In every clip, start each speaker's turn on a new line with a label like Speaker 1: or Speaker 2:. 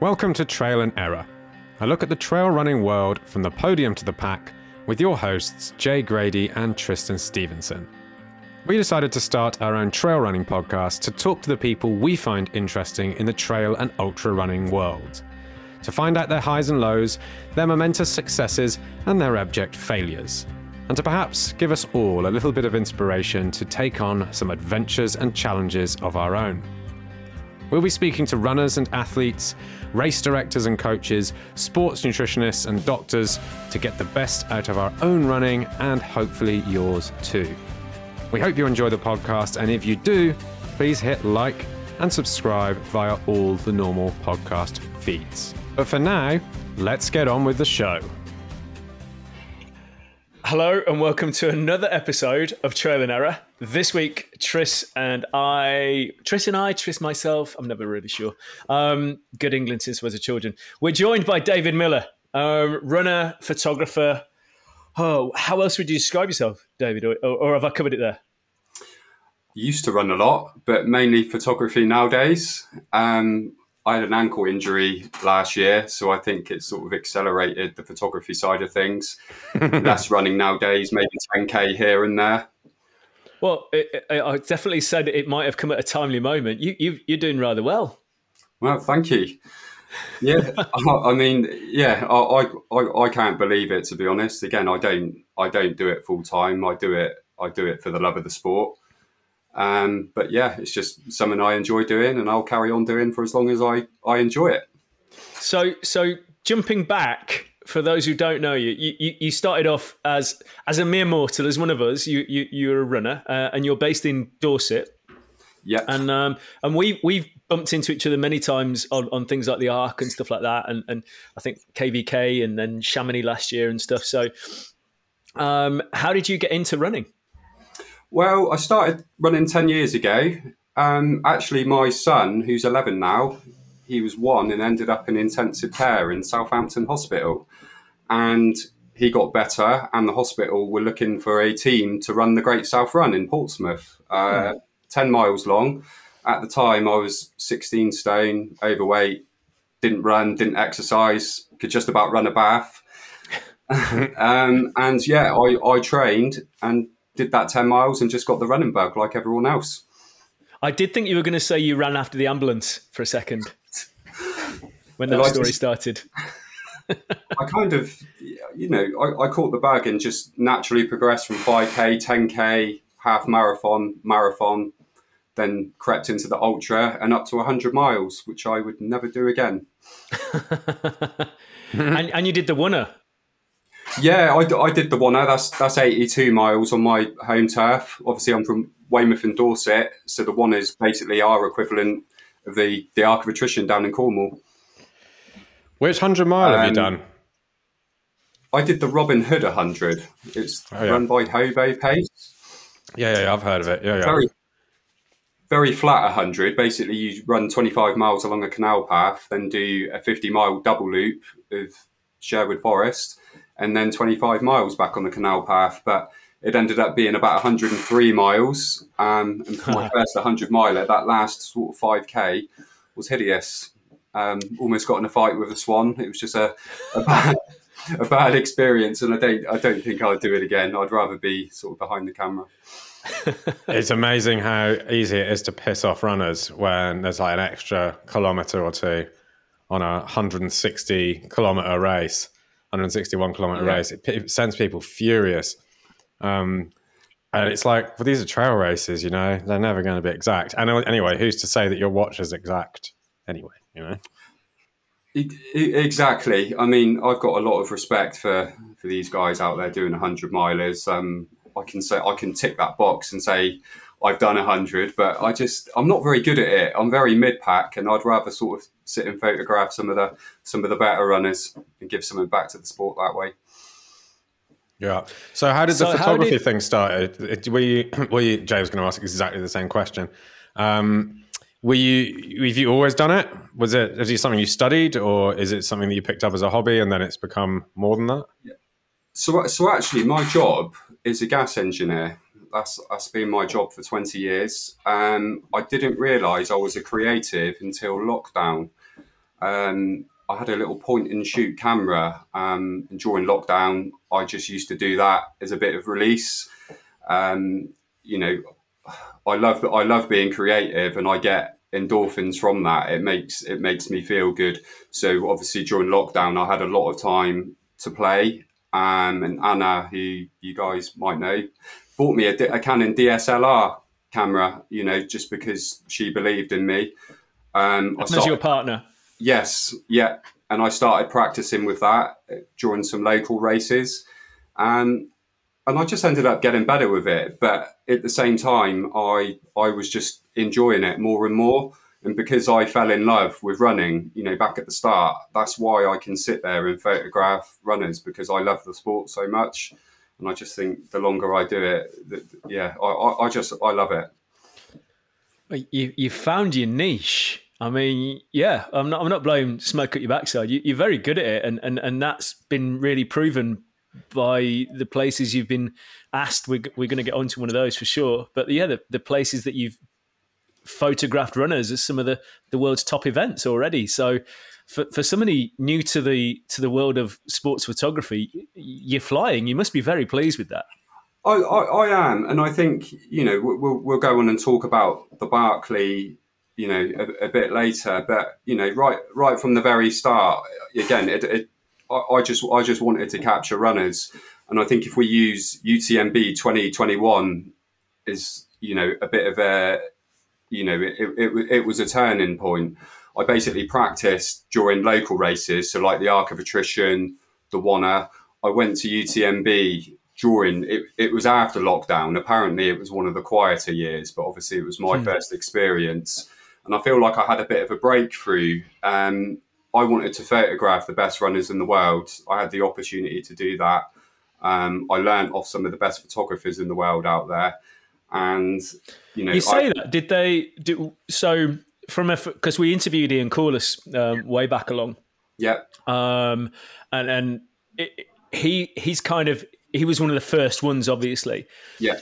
Speaker 1: Welcome to Trail and Error, a look at the trail running world from the podium to the pack with your hosts Jay Grady and Tristan Stevenson. We decided to start our own trail running podcast to talk to the people we find interesting in the trail and ultra running world, to find out their highs and lows, their momentous successes, and their abject failures, and to perhaps give us all a little bit of inspiration to take on some adventures and challenges of our own. We'll be speaking to runners and athletes, race directors and coaches, sports nutritionists and doctors to get the best out of our own running and hopefully yours too. We hope you enjoy the podcast, and if you do, please hit like and subscribe via all the normal podcast feeds. But for now, let's get on with the show.
Speaker 2: Hello and welcome to another episode of Trail and Error. This week, Tris and I, Tris and I, Tris myself, I'm never really sure. Um, good England since we were children. We're joined by David Miller, um, runner, photographer. Oh, how else would you describe yourself, David? Or, or have I covered it there?
Speaker 3: Used to run a lot, but mainly photography nowadays. Um, I had an ankle injury last year, so I think it sort of accelerated the photography side of things. Less running nowadays, maybe 10k here and there.
Speaker 2: Well, it, it, I definitely said it might have come at a timely moment. You, you you're doing rather well.
Speaker 3: Well, thank you. Yeah, I, I, mean, yeah, I, I I can't believe it to be honest. Again, I don't I don't do it full time. I do it I do it for the love of the sport. Um, but yeah, it's just something I enjoy doing, and I'll carry on doing for as long as I I enjoy it.
Speaker 2: So so jumping back for those who don't know you, you, you started off as as a mere mortal, as one of us. You you you're a runner, uh, and you're based in Dorset.
Speaker 3: Yeah,
Speaker 2: and um, and we we've bumped into each other many times on, on things like the Arc and stuff like that, and and I think KVK and then Chamonix last year and stuff. So, um, how did you get into running?
Speaker 3: Well, I started running 10 years ago. Um, actually, my son, who's 11 now, he was one and ended up in intensive care in Southampton Hospital. And he got better, and the hospital were looking for a team to run the Great South Run in Portsmouth, uh, hmm. 10 miles long. At the time, I was 16 stone, overweight, didn't run, didn't exercise, could just about run a bath. um, and yeah, I, I trained and did that 10 miles and just got the running bug like everyone else.
Speaker 2: I did think you were going to say you ran after the ambulance for a second when that like story to, started.
Speaker 3: I kind of, you know, I, I, caught the bug and just naturally progressed from 5K, 10K, half marathon, marathon, then crept into the ultra and up to 100 miles, which I would never do again.
Speaker 2: and, and you did the Oner
Speaker 3: yeah, I, I did the one. That's that's 82 miles on my home turf. Obviously, I'm from Weymouth and Dorset, so the one is basically our equivalent of the the Arc of Attrition down in Cornwall.
Speaker 1: Which hundred mile um, have you um, done?
Speaker 3: I did the Robin Hood 100. It's oh, yeah. run by Hobo Pace.
Speaker 1: Yeah, yeah, I've heard of it. Yeah, yeah.
Speaker 3: Very, very flat 100. Basically, you run 25 miles along a canal path, then do a 50 mile double loop of Sherwood Forest, and then 25 miles back on the canal path. But it ended up being about 103 miles. Um, and for my first 100 miler, that last sort of 5k was hideous. Um, almost got in a fight with a swan. It was just a, a bad, a bad experience, and I don't I don't think I'd do it again. I'd rather be sort of behind the camera.
Speaker 1: it's amazing how easy it is to piss off runners when there's like an extra kilometer or two on a 160 kilometer race 161 kilometer yeah. race. It, it, sends people furious. Um, and it's like, well, these are trail races, you know, they're never going to be exact. And anyway, who's to say that your watch is exact anyway, you know?
Speaker 3: Exactly. I mean, I've got a lot of respect for, for these guys out there doing 100 milers. Um, I can say, I can tick that box and say, I've done a hundred, but I just I'm not very good at it. I'm very mid pack, and I'd rather sort of sit and photograph some of the some of the better runners and give something back to the sport that way.
Speaker 1: Yeah. So how did the so photography did... thing start? Were you were you Jay was going to ask exactly the same question. Um, were you have you always done it? Was it is it something you studied, or is it something that you picked up as a hobby and then it's become more than that?
Speaker 3: So so actually, my job is a gas engineer that's that's been my job for 20 years. Um, I didn't realise I was a creative until lockdown. Um, I had a little point and shoot camera. Um, during lockdown, I just used to do that as a bit of release. Um, you know, I love I love being creative, and I get endorphins from that. It makes it makes me feel good. So obviously during lockdown, I had a lot of time to play. Um, and Anna, who you guys might know, bought me a, a Canon DSLR camera. You know, just because she believed in me.
Speaker 2: Um, As started, your partner.
Speaker 3: Yes, yeah. And I started practicing with that during some local races. And and I just ended up getting better with it. But at the same time, I I was just enjoying it more and more. And because I fell in love with running, you know, back at the start, that's why I can sit there and photograph runners because I love the sport so much. And I just think the longer I do it, the, yeah, I, I just I love it.
Speaker 2: You you found your niche. I mean, yeah, I'm not I'm not blowing smoke at your backside. You, are very good at it, and, and and that's been really proven by the places you've been asked. We're, we're going to get onto one of those for sure. But yeah, the, the places that you've photographed runners as some of the, the world's top events already. So for, for somebody new to the to the world of sports photography, you're flying. You must be very pleased with that.
Speaker 3: I, I, I am, and I think you know we'll, we'll go on and talk about the Barkley you know a, a, bit later but you know right right from the very start again it, it, I just I just wanted to capture runners. And I think if we use UTMB 2021 is you know a bit of a you know it, it, it was a turning point. I basically practiced during local races so like the Arc of Attrition the Oner. I went to UTMB during it, it was after lockdown. Apparently it was one of the quieter years but obviously it was my hmm. first experience. And I feel like I had a bit of a breakthrough. Um, I wanted to photograph the best runners in the world. I had the opportunity to do that. Um, I learned off some of the best photographers in the world out there, and you know,
Speaker 2: you say I, that did they do so from a because we interviewed Ian Corless um, way back along.
Speaker 3: Yeah,
Speaker 2: um, and and it, he he's kind of he was one of the first ones, obviously.
Speaker 3: Yeah,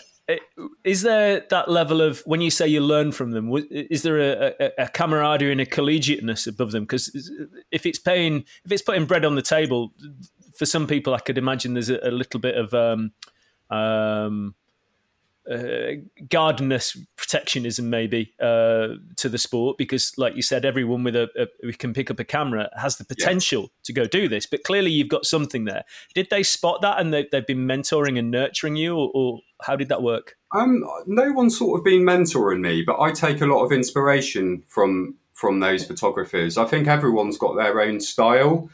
Speaker 2: is there that level of when you say you learn from them is there a, a, a camaraderie and a collegiateness above them? Because if it's paying if it's putting bread on the table for some people i could imagine there's a, a little bit of um, um, uh, gardeners protectionism maybe uh, to the sport because like you said everyone with a, a who can pick up a camera has the potential yeah. to go do this but clearly you've got something there. Did they spot that and they, have been mentoring and nurturing you or, or how did that work?
Speaker 3: Um, no one's sort of been mentoring me but i take a lot of inspiration from from those photographers. I think everyone's got their own style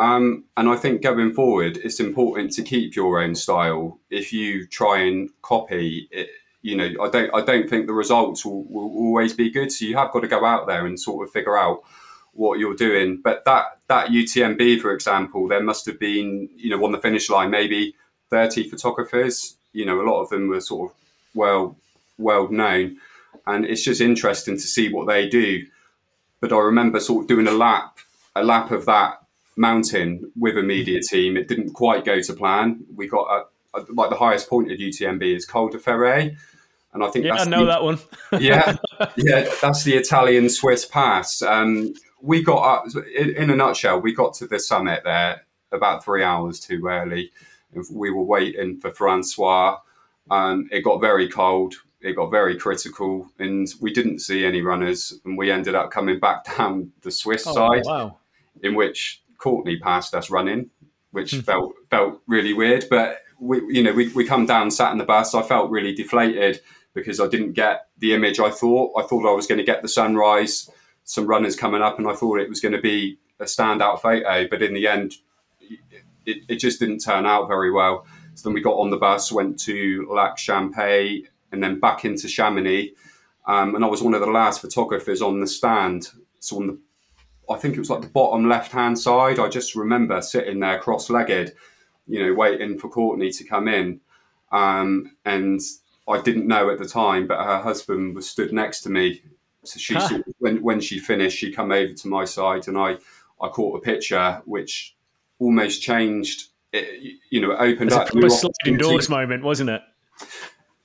Speaker 3: um, and I think going forward, it's important to keep your own style. If you try and copy it, you know, I don't, I don't think the results will, will always be good. So you have got to go out there and sort of figure out what you're doing. But that that UTMB, for example, there must have been, you know, on the finish line, maybe 30 photographers. You know, a lot of them were sort of well well known, and it's just interesting to see what they do. But I remember sort of doing a lap, a lap of that mountain with a media team. It didn't quite go to plan. We got a, a, like the highest point of UTMB is Col de Ferret, and I think
Speaker 2: yeah,
Speaker 3: that's
Speaker 2: I know the, that one.
Speaker 3: yeah, yeah, that's the Italian Swiss pass. Um, we got up in, in, a nutshell. We got to the summit there about three hours too early. We were waiting for Francois. Um, it got very cold. It got very critical, and we didn't see any runners. And we ended up coming back down the Swiss oh, side,
Speaker 2: wow.
Speaker 3: in which Courtney passed us running, which mm. felt felt really weird. But we, you know, we, we come down, sat in the bus. I felt really deflated because I didn't get the image I thought. I thought I was going to get the sunrise, some runners coming up, and I thought it was going to be a standout photo. But in the end, it, it just didn't turn out very well. So then we got on the bus, went to Lac Champex, and then back into Chamonix. Um, and I was one of the last photographers on the stand. So on the I think it was like the bottom left hand side. I just remember sitting there cross legged, you know, waiting for Courtney to come in. Um, and I didn't know at the time, but her husband was stood next to me. So she, huh. when, when she finished, she come over to my side and I, I caught a picture which almost changed, it, you know, it opened up.
Speaker 2: a sliding doors moment, wasn't it?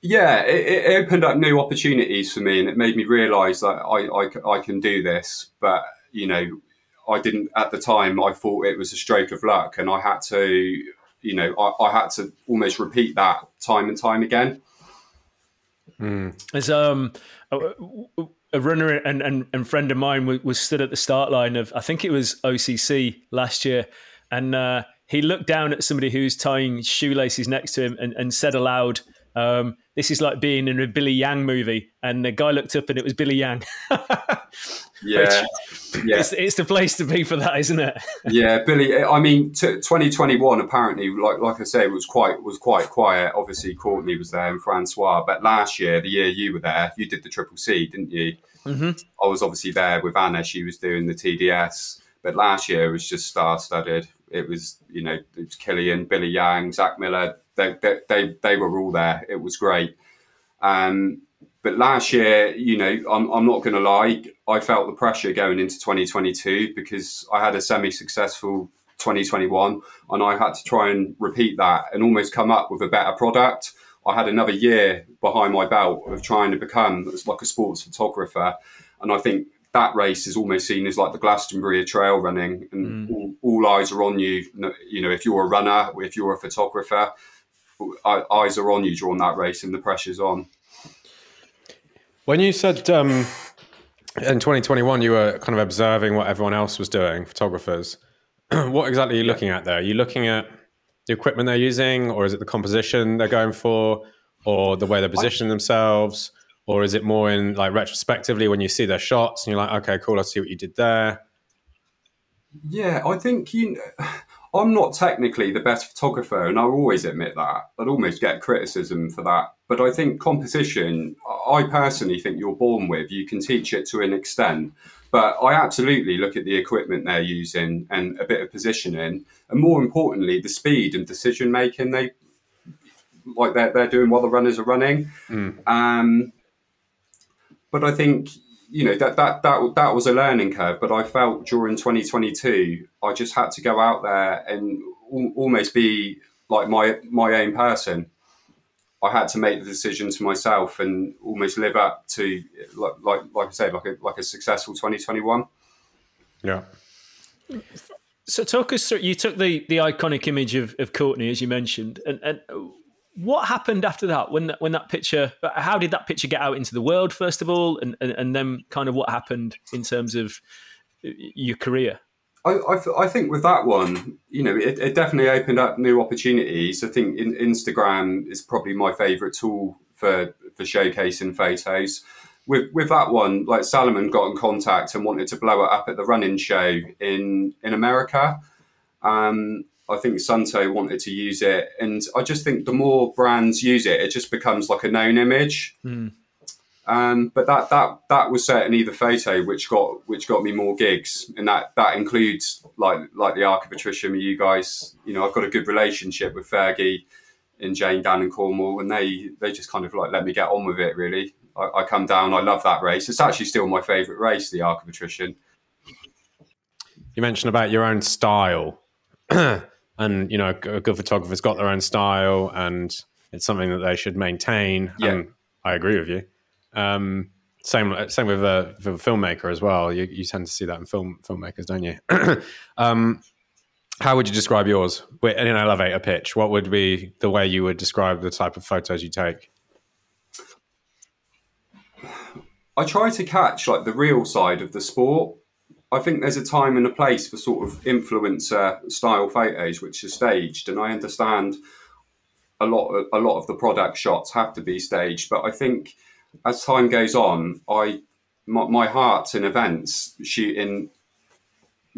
Speaker 3: Yeah, it, it, opened up new opportunities for me and it made me realise that I, I, I can do this. But you know, I didn't at the time. I thought it was a stroke of luck, and I had to, you know, I, I had to almost repeat that time and time again.
Speaker 2: Mm. As um, a, a runner and, and, and friend of mine was, was, stood at the start line of I think it was OCC last year, and uh, he looked down at somebody who's tying shoelaces next to him and, and said aloud, um, "This is like being in a Billy Yang movie." And the guy looked up and it was Billy Yang.
Speaker 3: yeah,
Speaker 2: yeah. It's, it's, the place to be for that, isn't it?
Speaker 3: yeah, Billy. I mean, t- 2021 apparently, like like I say, was quite was quite quiet. Obviously, Courtney was there and Francois, but last year, the year you were there, you did the Triple C, didn't you? Mm-hmm. I was obviously there with Anna. She was doing the TDS, but last year it was just star studded. It was you know it was Kilian, Billy Yang, Zach Miller. They, they they they were all there. It was great. Um, but last year, you know, I'm, I'm not going to lie, I felt the pressure going into 2022 because I had a semi successful 2021 and I had to try and repeat that and almost come up with a better product. I had another year behind my belt of trying to become like a sports photographer. And I think that race is almost seen as like the Glastonbury of trail running, and mm. all, all, eyes are on you. You know, if you're a runner, if you're a photographer, eyes are on you during that race, and the pressure's on.
Speaker 1: When you said um, in 2021 you were kind of observing what everyone else was doing, photographers, what exactly are you looking at there? Are you looking at the equipment they're using, or is it the composition they're going for, or the way they're positioning themselves, or is it more in like retrospectively when you see their shots and you're like, okay, cool, I see what you did there?
Speaker 3: Yeah, I think you. I'm not technically the best photographer, and I'll always admit that. I'd almost get criticism for that. But I think composition, I personally think you're born with. You can teach it to an extent. But I absolutely look at the equipment they're using and a bit of positioning, and more importantly, the speed and decision making they like they're, they're doing while the runners are running. Mm. Um, but I think you know that that that that was a learning curve. But I felt during 2022, I just had to go out there and al- almost be like my my own person. I had to make the decision to myself and almost live up to like like, like I said, like a like a successful 2021.
Speaker 1: Yeah.
Speaker 2: So talk us through. You took the the iconic image of, of Courtney as you mentioned, and and what happened after that when that, when that picture how did that picture get out into the world first of all and, and, and then kind of what happened in terms of your career?
Speaker 3: I, I, I think with that one you know it, it, definitely opened up new opportunities. I think in, instagram is probably my favorite tool for for showcasing photos. With with that one like salomon got in contact and wanted to blow it up at the running show in in america. Um, I think Suunto wanted to use it, and I just think the more brands use it, it just becomes like a known image. Mm. Um, but that that that was certainly the photo which got which got me more gigs, and that that includes like like the Arc of Attrition. You guys, you know, I've got a good relationship with Fergie and Jane down in Cornwall, and they they just kind of like let me get on with it. Really, I, I come down. I love that race. It's actually still my favourite race, the Arc of Attrition.
Speaker 1: You mentioned about your own style. and you know a good photographer's got their own style and it's something that they should maintain. Yeah. and i agree with you. Um, same same with a, with a, filmmaker as well. You, you tend to see that in film filmmakers don't you? Um, how would you describe yours? In an elevator pitch. What would be the way you would describe the type of photos you take?
Speaker 3: I try to catch like the real side of the sport I think there's a time and a place for sort of influencer style photos which are staged, and I understand a lot of, a lot of the product shots have to be staged. But I think as time goes on, I my, my heart's in events shooting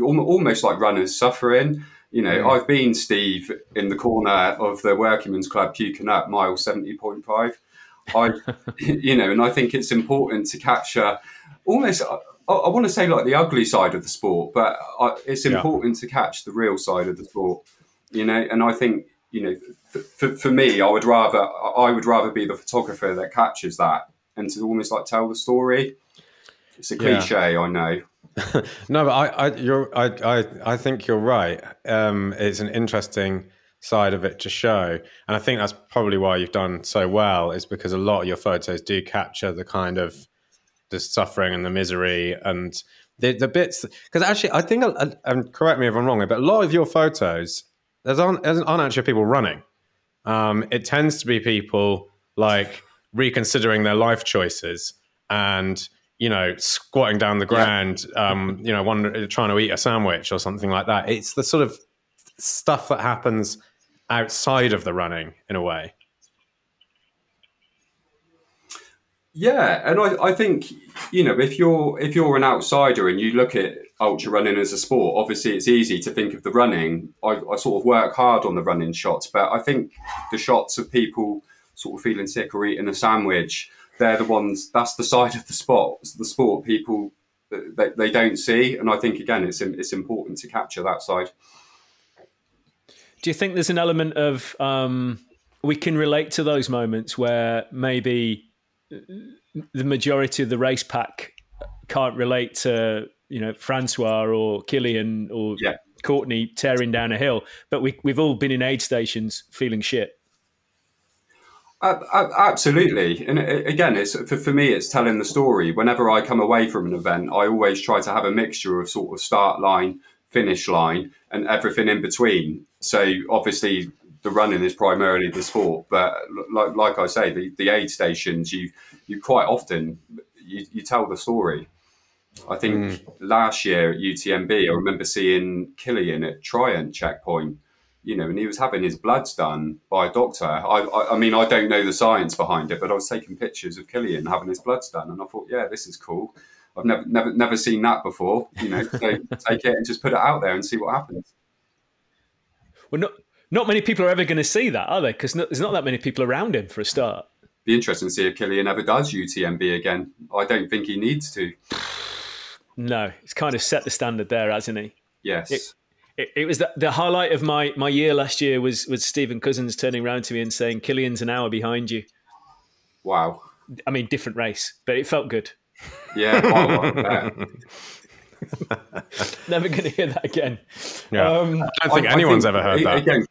Speaker 3: almost like runners suffering. You know, mm. I've been Steve in the corner of the Workingmen's Club puking up mile seventy point five. I, you know, and I think it's important to capture almost I, I want to say like the ugly side of the sport, but I, it's important yeah. to catch the real side of the sport. You know, and I think you know, for, for me, I would rather I would rather be the photographer that captures that and to almost like tell the story. It's a cliche, yeah. I know.
Speaker 1: no, but I, I, you're, I, I, I think you're right. Um, it's an interesting side of it to show, and I think that's probably why you've done so well. Is because a lot of your photos do capture the kind of the suffering and the misery and the, the bits because actually I think and correct me if I'm wrong, but a lot of your photos there's aren't, aren't actually people running. Um, it tends to be people like reconsidering their life choices and you know squatting down the ground, yeah. um, you know, one trying to eat a sandwich or something like that. It's the sort of stuff that happens outside of the running in a way.
Speaker 3: Yeah, and I, I think you know if you're if you're an outsider and you look at ultra running as a sport, obviously it's easy to think of the running. I, I sort of work hard on the running shots, but I think the shots of people sort of feeling sick or eating a sandwich, they're the ones. That's the side of the sport. The sport people they, they don't see, and I think again it's it's important to capture that side.
Speaker 2: Do you think there's an element of um, we can relate to those moments where maybe the majority of the race pack can't relate to you know Francois or Kilian or yeah. Courtney tearing down a hill, but we we've all been in aid stations feeling shit.
Speaker 3: Uh, uh, absolutely, and again, it's for, for me, it's telling the story. Whenever I come away from an event, I always try to have a mixture of sort of start line, finish line, and everything in between. So obviously, the running is primarily the sport. But like, like I say, the, the aid stations, you you quite often you, you tell the story. I think mm. last year at UTMB, I remember seeing Kilian at Trient checkpoint, you know, and he was having his bloods done by a doctor. I, I, I, mean, I don't know the science behind it, but I was taking pictures of Kilian having his bloods done, and I thought, yeah, this is cool. I've never, never, never seen that before. You know, so take it and just put it out there and see what happens.
Speaker 2: Well, not not many people are ever going to see that, are they? Because no, there's not that many people around him for a start.
Speaker 3: Be interesting to see if Kilian ever does UTMB again. I don't think he needs to.
Speaker 2: No, he's kind of set the standard there, hasn't he?
Speaker 3: Yes.
Speaker 2: It, it, it was the, the, highlight of my, my year last year was was Stephen Cousins turning around to me and saying, "Kilian's an hour behind you."
Speaker 3: Wow.
Speaker 2: I mean, different race, but it felt good.
Speaker 3: Yeah,
Speaker 2: Never going to hear that again.
Speaker 1: Yeah. Um, I don't think I, anyone's I think, ever heard that. Again,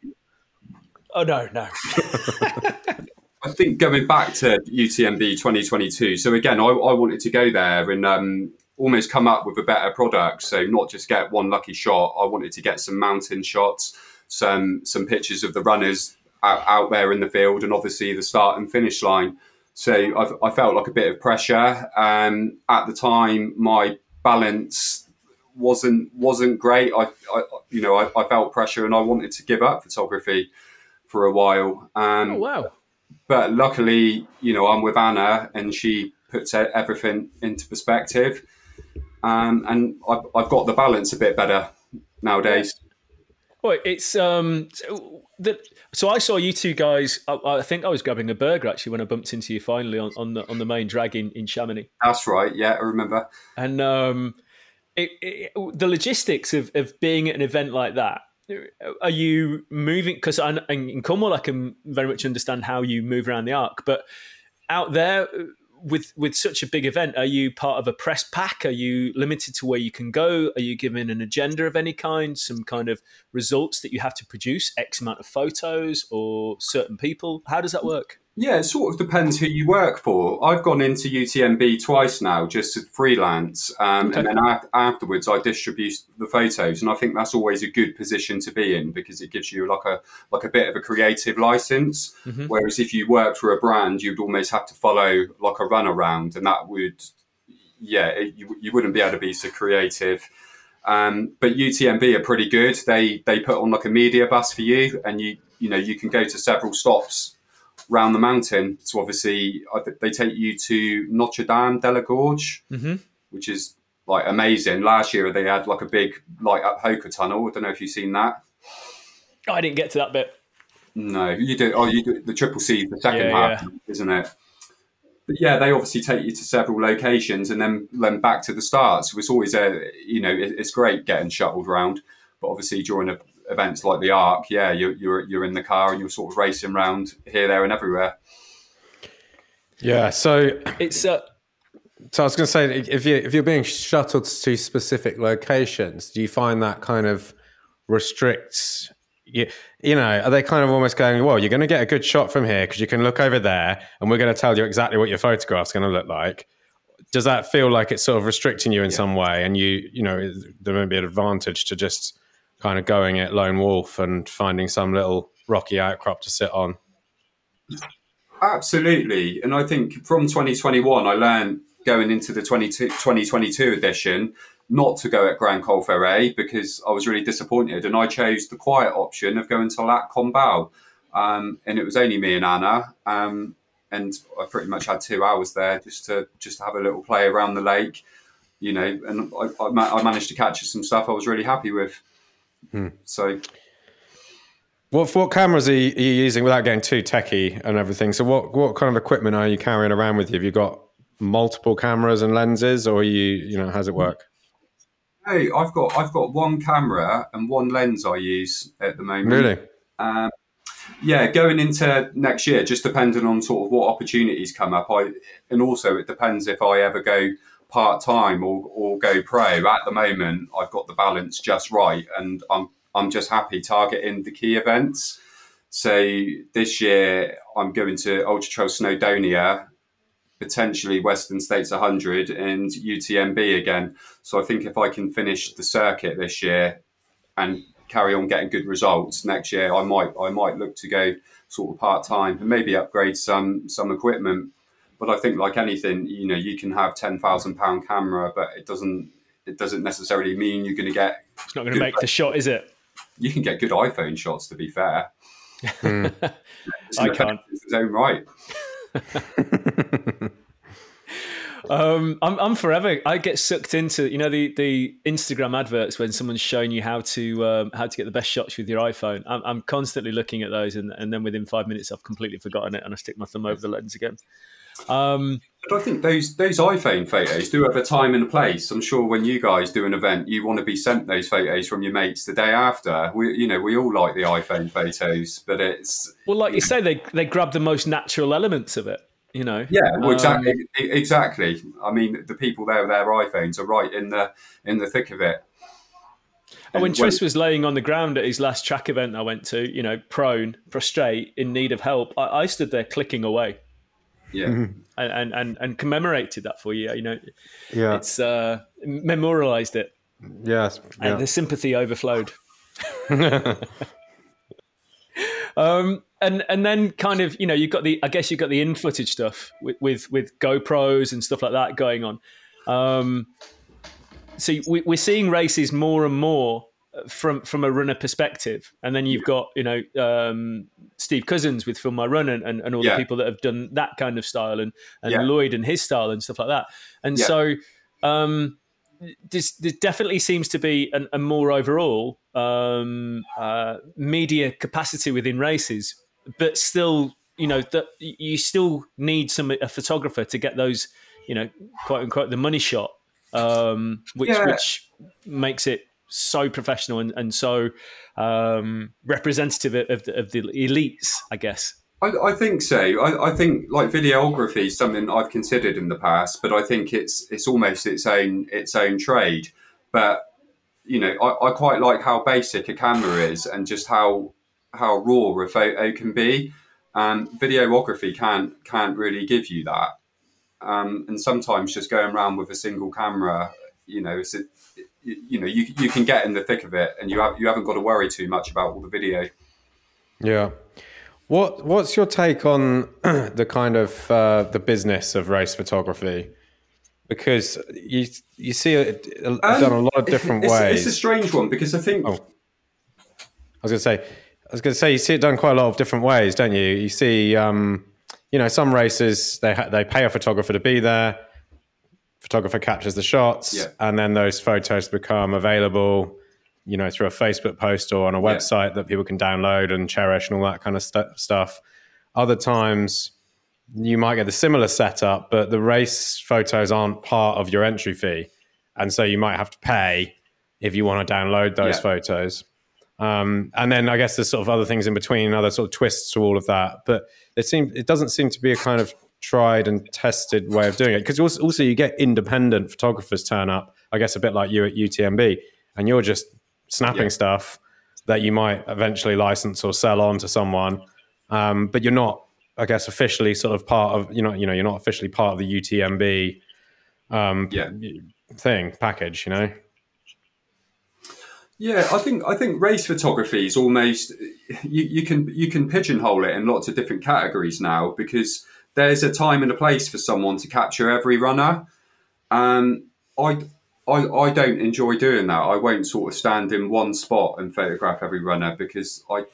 Speaker 2: oh no, no.
Speaker 3: I think going back to UTMB 2022. So again, I, I wanted to go there and um, almost come up with a better product. So not just get one lucky shot. I wanted to get some mountain shots, some some pictures of the runners out, out there in the field, and obviously the start and finish line. So I've, i felt like a bit of pressure. Um, at the time, my balance wasn't wasn't great. I, I you know I, I, felt pressure and I wanted to give up photography for a while. Um,
Speaker 2: oh wow!
Speaker 3: But luckily, you know, I'm with Anna and she puts everything into perspective, um, and I've, I've got the balance a bit better nowadays.
Speaker 2: Well, it's um, the, so I saw you two guys. I, I, think I was grabbing a burger actually when I bumped into you finally on, on the on the main drag in, in Chamonix.
Speaker 3: That's right. Yeah, I remember.
Speaker 2: And um, it, it, the logistics of of being at an event like that. Are you moving? Because in Cornwall, I can very much understand how you move around the arc, but out there, with with such a big event, are you part of a press pack? Are you limited to where you can go? Are you given an agenda of any kind? Some kind of results that you have to produce? X amount of photos or certain people? How does that work?
Speaker 3: Yeah, it sort of depends who you work for. I've gone into UTMB twice now, just as freelance, um, okay. and then afterwards I distribute the photos, and I think that's always a good position to be in because it gives you like a like a bit of a creative license. Mm-hmm. Whereas if you worked for a brand, you'd almost have to follow like a run around, and that would, yeah, it, you you wouldn't be able to be so creative. Um, but UTMB are pretty good. They they put on like a media bus for you, and you you know you can go to several stops round the mountain. So obviously, they take you to Notre Dame de la Gorge, mm-hmm. which is like amazing. Last year they had like a big light up Hoka tunnel. I don't know if you've seen that.
Speaker 2: I didn't get to that bit.
Speaker 3: No, you do. Oh, you do the triple C, the second yeah, half, yeah. isn't it? But yeah, they obviously take you to several locations and then then back to the start. So it's always a you know it's great getting shuttled around, but obviously during a events like the Arc, yeah, you're, you're you're in the car and you're sort of racing around here, there, and everywhere.
Speaker 1: Yeah, so
Speaker 2: it's. Uh,
Speaker 1: so I was going to say, if you if you're being shuttled to specific locations, do you find that kind of restricts you, you know, are they kind of almost going, well, you're going to get a good shot from here because you can look over there and we're going to tell you exactly what your photograph's going to look like? does that feel like it's sort of restricting you in yeah. some way? And you, you know, there may be an advantage to just kind of going it lone wolf and finding some little rocky outcrop to sit on.
Speaker 3: Absolutely, and I think from 2021, I learned going into the 2022 edition not to go at Grand Col Ferret because I was really disappointed, and I chose the quiet option of going to Lac Combal. Um, and it was only me and Anna. Um, and I pretty much had two hours there just to just to have a little play around the lake, you know. And I, I, I managed to catch some stuff I was really happy with. Hmm. So,
Speaker 1: what what cameras are you, are you, using without getting too techie and everything? So, what what kind of equipment are you carrying around with you? Have you got multiple cameras and lenses, or you you know how's it work?
Speaker 3: Hey, I've got I've got one camera and one lens I use at the moment.
Speaker 1: Really?
Speaker 3: Um, yeah, going into next year, just depending on sort of what opportunities come up. I and also it depends if I ever go part time or, or go pro. At the moment, I've got the balance just right, and I'm I'm just happy targeting the key events. So this year, I'm going to Ultra Trail Snowdonia, potentially Western States 100, and UTMB again. So I think if I can finish the circuit this year and carry on getting good results next year, I might I might look to go sort of part time and maybe upgrade some some equipment. But I think like anything, you know, you can have ten thousand pound camera, but it doesn't it doesn't necessarily mean you're going to get.
Speaker 2: It's not going to make the shot, is it?
Speaker 3: You can get good iPhone shots. To be fair,
Speaker 2: mm. I can't.
Speaker 3: Its own right.
Speaker 2: Um, I'm, I'm forever. I get sucked into you know the the Instagram adverts when someone's showing you how to um, how to get the best shots with your iPhone. I'm, I'm constantly looking at those, and, and then within five minutes, I've completely forgotten it, and I stick my thumb over the lens again. Um,
Speaker 3: but I think those those iPhone photos do have a time and a place. I'm sure when you guys do an event, you want to be sent those photos from your mates the day after. We, you know, we all like the iPhone photos, but it's
Speaker 2: well, like you say, they they grab the most natural elements of it you know.
Speaker 3: Yeah, well, exactly. Um, exactly. I mean, the people there with their iPhones are right in the in the thick of it.
Speaker 2: And when Tris was laying on the ground at his last track event I went to, you know, prone, prostrate, in need of help, I, I stood there clicking away.
Speaker 3: Yeah. Mm-hmm.
Speaker 2: And, and, and and commemorated that for you. You know,
Speaker 1: yeah,
Speaker 2: it's uh, memorialized it.
Speaker 1: Yes,
Speaker 2: yeah. and the sympathy overflowed. um, and and then kind of you know you've got the I guess you've got the in footage stuff with, with with, GoPros and stuff like that going on. Um, so we, are seeing races more and more from from a runner perspective, and then you've got you know um, Steve Cousins with Film My Run and, and, and all yeah. the people that have done that kind of style, and and yeah. Lloyd and his style and stuff like that. And yeah. so um, this, this definitely seems to be an, a more overall um, uh, media capacity within races but still, you know, that you still need some a photographer to get those, you know, quote unquote, the money shot, um, which yeah. which makes it so professional and, and so um, representative of the, of the elites, I guess.
Speaker 3: I, I, think so. I, I, think like videography is something I've considered in the past, but I think it's it's almost its own its own trade. But you know, I, I quite like how basic a camera is and just how how raw a photo can be. And videography can't can't really give you that. Um, and sometimes just going around with a single camera, you know, it's, it, you know, you, you can get in the thick of it, and you have you haven't got to worry too much about all the video.
Speaker 1: Yeah. What What's your take on the kind of uh, the business of race photography? Because you you see it um, done a lot of different
Speaker 3: it's,
Speaker 1: ways.
Speaker 3: It's a strange one because I think.
Speaker 1: Oh. I was going to say I was going to say you see it done quite a lot of different ways, don't you? You see, um, you know, some races they ha- they pay a photographer to be there. Photographer captures the shots,
Speaker 3: yeah.
Speaker 1: and then those photos become available, you know, through a Facebook post or on a website yeah. that people can download and cherish and all that kind of st- stuff. Other times, you might get the similar setup, but the race photos aren't part of your entry fee, and so you might have to pay if you want to download those yeah. photos. Um, and then I guess there's sort of other things in between, other sort of twists to all of that. But it seems it doesn't seem to be a kind of tried and tested way of doing it because also, also you get independent photographers turn up. I guess a bit like you at UTMB, and you're just snapping yeah. stuff that you might eventually license or sell on to someone, um, but you're not, I guess, officially sort of part of you know you know you're not officially part of the UTMB um,
Speaker 3: Yeah.
Speaker 1: thing package. You know.
Speaker 3: Yeah, I think I think race photography is almost you, you can you can pigeonhole it in lots of different categories now because there's a time and a place for someone to capture every runner. Um, I, I I don't enjoy doing that. I won't sort of stand in one spot and photograph every runner because I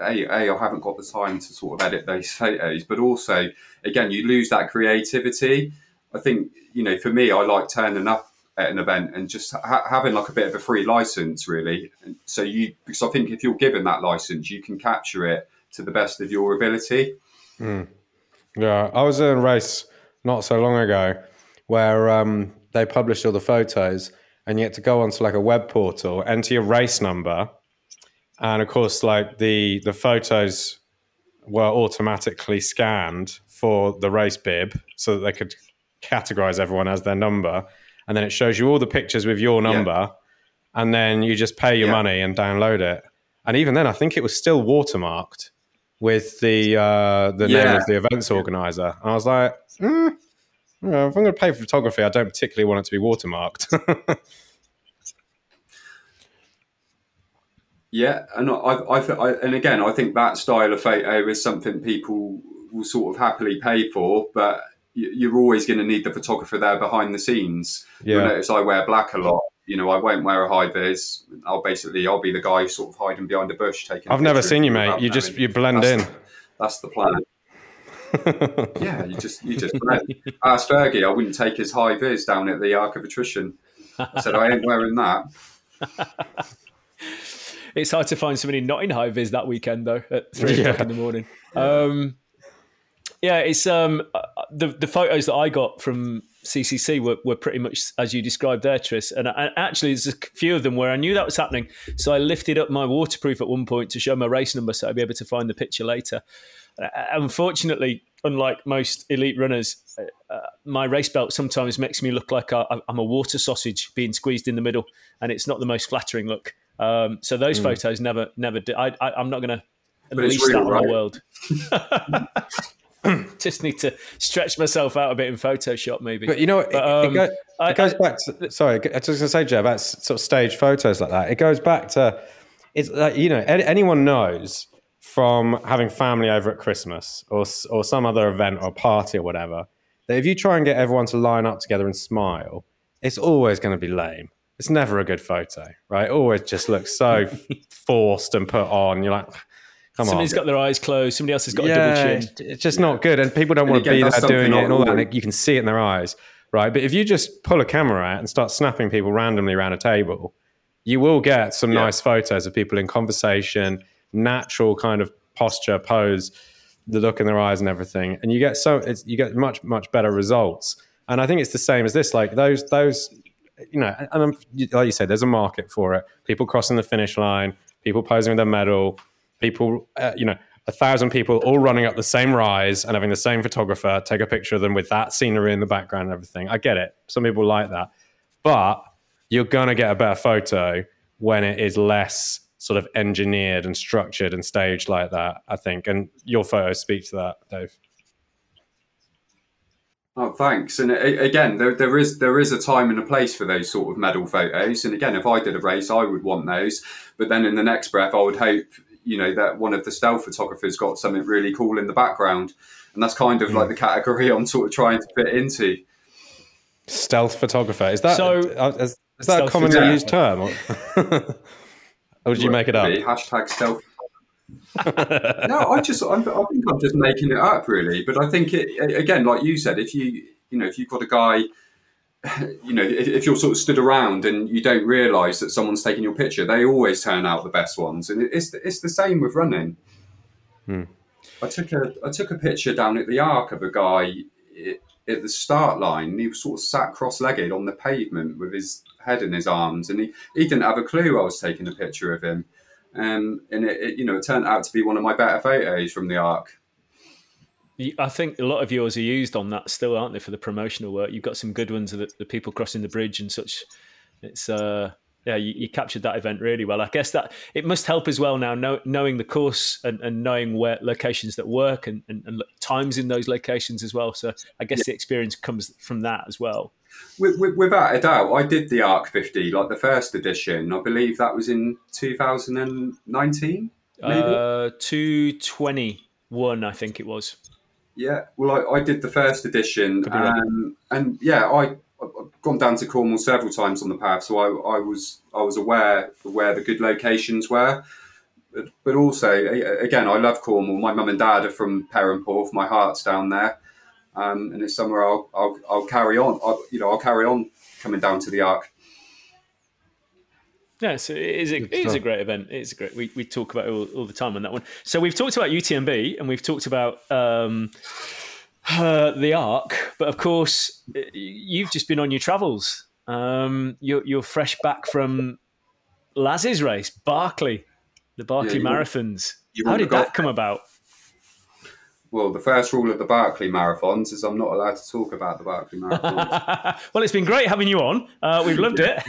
Speaker 3: a, a I haven't got the time to sort of edit those photos, but also again you lose that creativity. I think you know for me I like turning up at an event and just ha- having like a bit of a free license really And so you because i think if you're given that license you can capture it to the best of your ability
Speaker 1: Yeah, I was in a race not so long ago where um, they published all the photos, and you had to go onto like a web portal, enter your race number, and of course, like the the photos were automatically scanned for the race bib, so that they could categorize everyone as their number, and then it shows you all the pictures with your number, and then you just pay your
Speaker 3: Yeah.
Speaker 1: money and download it. And even then, I think it was still watermarked with the uh, the name of the events organizer. And I was like, mm, know, if I'm going to pay for photography, I don't particularly want it to be watermarked.
Speaker 3: yeah and I, I, I and again i think that style of photo is something people will sort of happily pay for but you- you're always going to need the photographer there behind the scenes
Speaker 1: Yeah.
Speaker 3: you'll notice i wear black a lot you know i won't wear a high vis i'll basically i'll be the guy sort of hiding behind a bush taking
Speaker 1: I've never seen you, mate. You just you blend
Speaker 3: That's-
Speaker 1: in.
Speaker 3: That's the plan. yeah, you just you just blend. Asked Fergie, I wouldn't take his high vis down at the Arc of Attrition. I said I ain't wearing that.
Speaker 2: It's hard to find somebody not in high vis that weekend though at three
Speaker 1: Yeah.
Speaker 2: o'clock in the morning. Um, yeah, it's um uh, the the photos that I got from CCC were, were pretty much as you described there, Tris. And, and actually, there's a few of them where I knew that was happening, so I lifted up my waterproof at one point to show my race number, so I'd be able to find the picture later. Uh, unfortunately, unlike most elite runners, uh, my race belt sometimes makes me look like I, I'm a water sausage being squeezed in the middle, and it's not the most flattering look. Um, so those photos never, never. Do, I, I, I'm not going to
Speaker 3: it's
Speaker 2: unleash that
Speaker 3: real,
Speaker 2: on the world. Just need to stretch myself out a bit in Photoshop, maybe.
Speaker 1: But you know, it,
Speaker 2: But,
Speaker 1: it,
Speaker 2: um,
Speaker 1: go-
Speaker 2: I-
Speaker 1: it goes back to. Sorry, I was just going to say, Joe, about sort of stage photos like that. It goes back to. It's like you know, anyone knows from having family over at Christmas or or some other event or party or whatever that if you try and get everyone to line up together and smile, it's always going to be lame. It's never a good photo, right? It always just looks so forced and put on. You're like, come on.
Speaker 2: Somebody's got their eyes closed. Somebody else has got a double chin.
Speaker 1: it's just not good, and people don't want to be there doing it and all that. And you can see it in their eyes, right? But if you just pull a camera out and start snapping people randomly around a table, you will get some
Speaker 3: Yeah.
Speaker 1: nice photos of people in conversation, natural kind of posture, pose, the look in their eyes, and everything. And you get so it's, you get much much better results. And I think it's the same as this. Like those those, you know, and I'm, like you said, there's a market for it. People crossing the finish line, people posing with their medal, people, uh, you know, a thousand people all running up the same rise and having the same photographer take a picture of them with that scenery in the background and everything. I get it. Some people like that. But you're going to get a better photo when it is less sort of engineered and structured and staged like that, I think. And your photos speak to that, Dave.
Speaker 3: Oh, thanks. And again, there, there is there is a time and a place for those sort of medal photos. And again, if I did a race, I would want those. But then in the next breath, I would hope you know that one of the stealth photographers got something really cool in the background. And that's kind of like the category I'm sort of trying to fit into.
Speaker 1: Stealth photographer. Is that,
Speaker 2: So-
Speaker 1: uh, is, is that a
Speaker 2: Stealth
Speaker 1: commonly
Speaker 3: photographer.
Speaker 1: used term? Or, or did you make it up?
Speaker 3: Really, Hashtag stealth. no, I just I, I think I'm just making it up really. But I think it again, like you said, if you you know if you've got a guy, you know, if, you're sort of stood around and you don't realise that someone's taking your picture, they always turn out the best ones, and it's it's the same with running. I took a I took a picture down at the Arc of a guy at the start line. He was sort of sat cross-legged on the pavement with his head in his arms, and he, he didn't have a clue I was taking a picture of him. Um, and it, it, you know, it turned out to be one of my better photos from the Arc.
Speaker 2: I think a lot of yours are used on that still, aren't they, for the promotional work? You've got some good ones of the, people crossing the bridge and such. It's uh, yeah, you, you captured that event really well. I guess that it must help as well now, know, knowing the course and, and knowing where locations that work and, and, and times in those locations as well. So I guess the experience comes from that as well.
Speaker 3: with, with, without a doubt, I did the Arc 50, like the first edition. I believe that was in 2019.
Speaker 2: Uh, 221, I think it was.
Speaker 3: Yeah, well, I, I did the first edition, um, and yeah, I I've gone down to Cornwall several times on the path, so I, I was I was aware of where the good locations were. But, but also, again, I love Cornwall. My mum and dad are from Perranporth. My heart's down there, um, and it's somewhere I'll, I'll, I'll carry on. I'll, you know, I'll carry on coming down to the Arc.
Speaker 2: Yeah, so it is a, it is a great event. It's a great. We, we talk about it all, all, the time on that one. So we've talked about UTMB and we've talked about um, uh, the Arc, but of course you've just been on your travels. Um, you're, you're fresh back from Laz's race, Barkley, the Barkley yeah, Marathons. How did that come about?
Speaker 3: Well, the first rule of the Barkley marathons is I'm not allowed to talk about the Barkley marathons.
Speaker 2: well, it's been great having you on. Uh, we've loved it.